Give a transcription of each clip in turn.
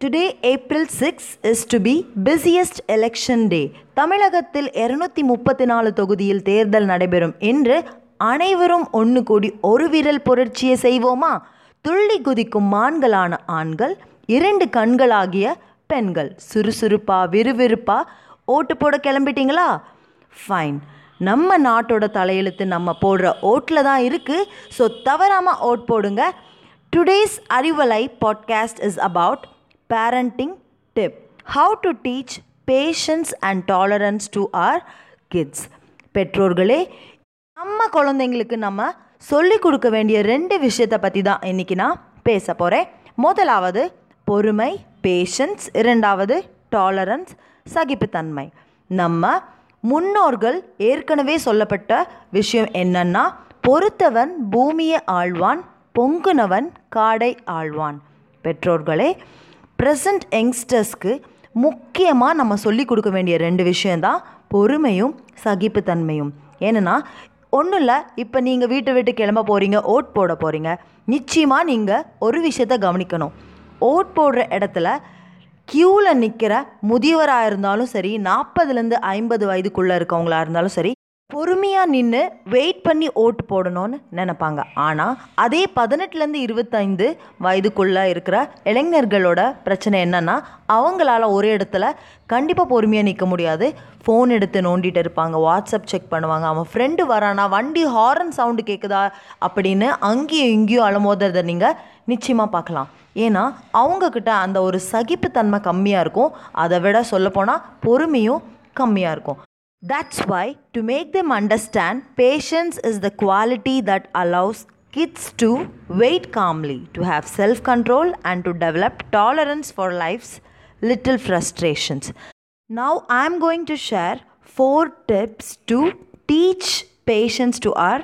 today April six is to be busiest election day தமிழகத்தில் இருநூத்தி முப்பத்தி நாலு தொகுதியில் தேர்தல் நடைபெறும் என்று அனைவரும் ஒன்று கூடி ஒரு விரல் புரட்சியை செய்வோமா? துள்ளி குதிக்கும் மான்களான ஆண்கள் இரண்டு கண்களாகிய பெண்கள். சுறுசுறுப்பா விறுவிறுப்பா. ஓட்டு போட கிளம்பிட்டீங்களா? ஃபைன் நம்ம நாட்டோட தலையெழுத்து நம்ம போடுற ஓட்டில் தான் இருக்குது ஸோ தவறாமல் ஓட் போடுங்க. Today's Arivalai podcast is about parenting tip. How to teach patience and tolerance to our kids பெற்றோர்களே நம்ம குழந்தைங்களுக்கு நம்ம சொல்லிக் கொடுக்க வேண்டிய ரெண்டு விஷயத்தை பற்றி தான் இன்றைக்கி நான் பேச போகிறேன் முதலாவது பொறுமை பேஷன்ஸ் இரண்டாவது டாலரன்ஸ் சகிப்புத்தன்மை. நம்ம முன்னோர்கள் ஏற்கனவே சொல்லப்பட்ட விஷயம் என்னன்னா பொறுத்தவன் பூமியை ஆழ்வான் பொங்குனவன் காடை ஆழ்வான் பெற்றோர்களே ப்ரெசண்ட் யங்ஸ்டர்ஸ்க்கு முக்கியமாக நம்ம சொல்லி கொடுக்க வேண்டிய ரெண்டு விஷயந்தான் பொறுமையும் சகிப்புத்தன்மையும். ஏன்னா ஒன்றும் இல்லை இப்போ நீங்கள் வீட்டை விட்டு கிளம்ப போகிறீங்க ஓட் போட போகிறீங்க நிச்சயமாக நீங்கள் ஒரு விஷயத்த கவனிக்கணும். ஓட் போடுற இடத்துல க்யூவில் நிற்கிற முதியவராக இருந்தாலும் சரி நாற்பதுலேருந்து ஐம்பது வயதுக்குள்ளே இருக்கவங்களாக இருந்தாலும் சரி பொறுமையாக நின்று வெயிட் பண்ணி ஓட்டு போடணும்னு நினைப்பாங்க. ஆனால் அதே பதினெட்டுலேருந்து இருபத்தைந்து வயதுக்குள்ளே இருக்கிற இளைஞர்களோட பிரச்சனை என்னென்னா அவங்களால ஒரு இடத்துல கண்டிப்பாக பொறுமையாக நிற்க முடியாது. ஃபோன் எடுத்து நோண்டிகிட்டு இருப்பாங்க வாட்ஸ்அப் செக் பண்ணுவாங்க அவன் ஃப்ரெண்டு வரானா வண்டி ஹாரன் சவுண்டு கேட்குதா அப்படின்னு அங்கேயும் இங்கேயும் அலமோதுறதை நீங்கள் நிச்சயமாக பார்க்கலாம். ஏன்னா அவங்கக்கிட்ட அந்த ஒரு சகிப்புத்தன்மை கம்மியாக இருக்கும். அதை விட சொல்லப்போனால் பொறுமையும் கம்மியாக இருக்கும். That's why, to make them understand, patience is the quality that allows kids to wait calmly, to have self control, and to develop tolerance for life's little frustrations. Now, I'm going to share four tips to teach patience to our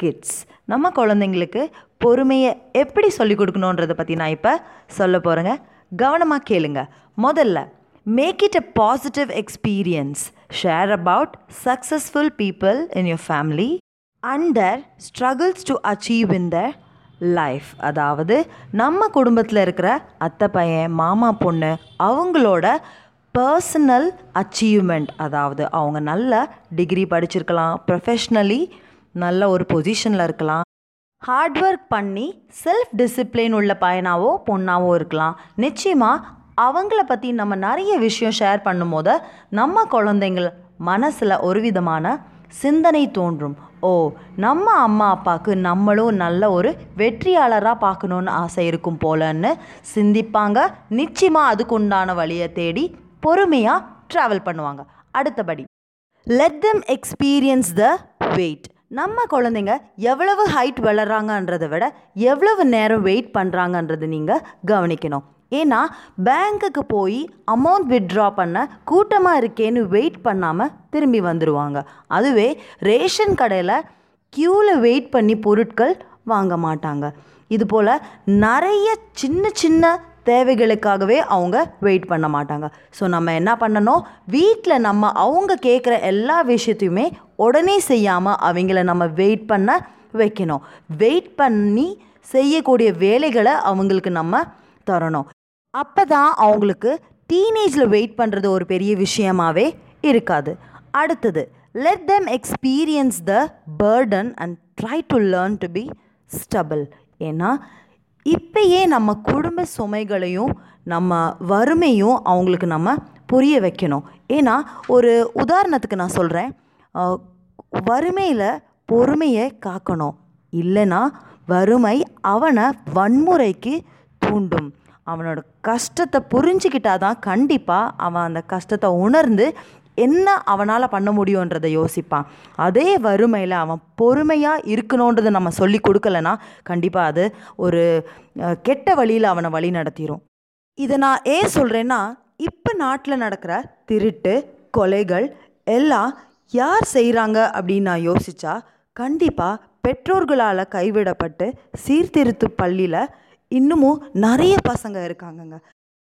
kids. நம்ம குழந்தைங்களுக்கு பொறுமையை எப்படி சொல்லிக் கொடுக்கணுன்றதை பற்றி நான் இப்போ சொல்ல போகிறேங்க கவனமாக கேளுங்க முதல்ல make it a positive experience share about successful people in your family and their struggles to achieve in the life அதாவது நம்ம குடும்பத்தில் இருக்கிற அத்தை பையன் மாமா பொண்ணு அவங்களோட பர்சனல் அச்சீவ்மெண்ட் அதாவது அவங்க நல்ல டிகிரி படிச்சிருக்கலாம் ப்ரொஃபஷ்னலி நல்ல ஒரு பொசிஷனில் இருக்கலாம். ஹார்ட் ஒர்க் பண்ணி செல்ஃப் டிசிப்ளின் உள்ள பையனாவோ பொண்ணாவோ இருக்கலாம். நிச்சயமாக அவங்கள பற்றி நம்ம நிறைய விஷயம் ஷேர் பண்ணும்போது நம்ம குழந்தைங்கள் மனசில் ஒரு விதமான சிந்தனை தோன்றும். ஓ நம்ம அம்மா அப்பாவுக்கு நம்மளும் நல்ல ஒரு வெற்றியாளராக பார்க்கணுன்னு ஆசை இருக்கும் போலன்னு சிந்திப்பாங்க. நிச்சயமாக அதுக்குண்டான வழியை தேடி பொறுமையாக ட்ராவல் பண்ணுவாங்க. அடுத்தபடி let them experience the wait நம்ம குழந்தைங்க எவ்வளவு ஹைட் வளர்றாங்கன்றதை விட எவ்வளவு நேரம் வெயிட் பண்ணுறாங்கன்றது நீங்கள் கவனிக்கணும். ஏன்னா பேங்க்குக்கு போய் அமௌண்ட் வித்ட்ரா பண்ண கூட்டமாக இருக்கேன்னு வெயிட் பண்ணாமல் திரும்பி வந்துடுவாங்க அதுவே ரேஷன் கடையில் க்யூவில் வெயிட் பண்ணி பொருட்கள் வாங்க மாட்டாங்க. இது போல் நிறைய சின்ன சின்ன தேவைகளுக்காகவே அவங்க வெயிட் பண்ண மாட்டாங்க. ஸோ நம்ம என்ன பண்ணணும்? வீட்டில் நம்ம அவங்க கேட்குற எல்லா விஷயத்தையுமே உடனே செய்யாமல் அவங்கள நம்ம வெயிட் பண்ண வைக்கணும். வெயிட் பண்ணி செய்யக்கூடிய வேலைகளை அவங்களுக்கு நம்ம தரணும். அப்போ தான் அவங்களுக்கு டீனேஜில் வெயிட் பண்ணுறது ஒரு பெரிய விஷயமாவே இருக்காது. அடுத்தது let them experience the burden and try to learn to be stable ஏன்னா இப்பயே நம்ம குடும்ப சுமைகளையும் நம்ம வறுமையும் அவங்களுக்கு நம்ம புரிய வைக்கணும். ஏன்னா ஒரு உதாரணத்துக்கு நான் சொல்கிறேன் வறுமையில் பொறுமையை காக்கணும். இல்லைன்னா வறுமை அவனை வன்முறைக்கு தூண்டும். அவனோட கஷ்டத்தை புரிஞ்சுக்கிட்டாதான் தான் கண்டிப்பாக அவன் அந்த கஷ்டத்தை உணர்ந்து என்ன அவனால் பண்ண முடியுன்றதை யோசிப்பான். அதே வறுமையில் அவன் பொறுமையாக இருக்கணுன்றதை நம்ம சொல்லி கொடுக்கலனா கண்டிப்பாக அது ஒரு கெட்ட வழியில் அவனை வழி நடத்திடும் இதை நான் ஏன் சொல்கிறேன்னா இப்போ நாட்டில் நடக்கிற திருட்டு கொலைகள் எல்லாம் யார் செய்கிறாங்க அப்படின்னு நான் யோசித்தா கண்டிப்பாக பெற்றோர்களால் கைவிடப்பட்டு சீர்திருத்து பள்ளியில் இன்னமும் நிறைய பசங்க இருக்காங்கங்க.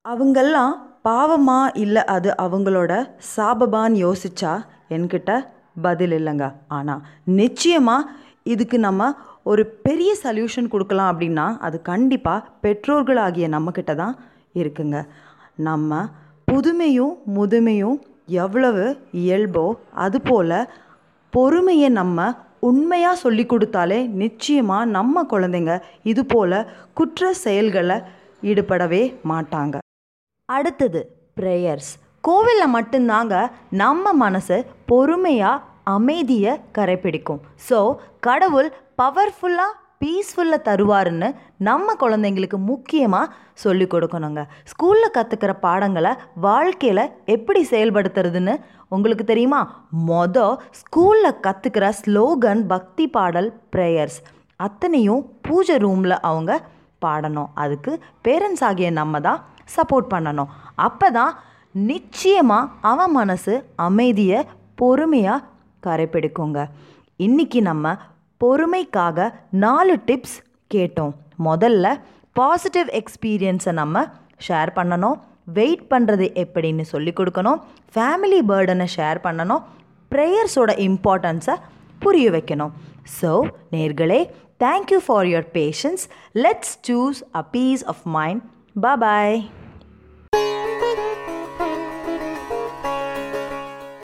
அவங்கெல்லாம் பாவமா இல்லை அது அவங்களோட சாபபான்னு யோசிச்சா என்கிட்ட பதில் இல்லைங்க. ஆனால் நிச்சயமாக இதுக்கு நம்ம ஒரு பெரிய சல்யூஷன் கொடுக்கலாம் அப்படின்னா அது கண்டிப்பாக பெற்றோர்களாகிய நம்மக்கிட்ட தான் இருக்குங்க. நம்ம புதுமையும் முதுமையும் எவ்வளவு இயல்போ அதுபோல் பொறுமையை நம்ம உண்மையாக சொல்லி கொடுத்தாலே நிச்சயமாக நம்ம குழந்தைங்க இது போல் குற்ற செயல்களை ஈடுபடவே மாட்டாங்க. அடுத்தது ப்ரேயர்ஸ் கோவிலில் மட்டும்தாங்க நம்ம மனசு பொறுமையாக அமைதியை கரைப்பிடிக்கும் ஸோ கடவுள் பவர்ஃபுல்லாக பீஸ்ஃபுல்லாக தருவாருன்னு நம்ம குழந்தைங்களுக்கு முக்கியமாக சொல்லி கொடுக்கணுங்க. ஸ்கூலில் கற்றுக்கிற பாடங்களை வாழ்க்கையில் எப்படி செயல்படுத்துறதுன்னு உங்களுக்கு தெரியுமா? மொதல் ஸ்கூலில் கற்றுக்கிற ஸ்லோகன் பக்தி பாடல் ப்ரேயர்ஸ் அத்தனையும் பூஜை ரூமில் அவங்க பாடணும். அதுக்கு பேரண்ட்ஸ் ஆகிய நம்ம தான் சப்போர்ட் பண்ணணும். அப்போ தான் நிச்சயமாக அவன் மனசு அமைதியை பொறுமையாக கரைப்பிடிக்குங்க இன்றைக்கி நம்ம பொறுமைக்காக நாலு டிப்ஸ் கேட்டோம். முதல்ல பாசிட்டிவ் எக்ஸ்பீரியன்ஸை நம்ம ஷேர் பண்ணணும். வெயிட் பண்ணுறது எப்படின்னு சொல்லி கொடுக்கணும். ஃபேமிலி பேர்டனை ஷேர் பண்ணணும். ப்ரேயர்ஸோட இம்பார்ட்டன்ஸை புரிய வைக்கணும். ஸோ நேர்களே thank you for your patience let's choose a peace of mind bye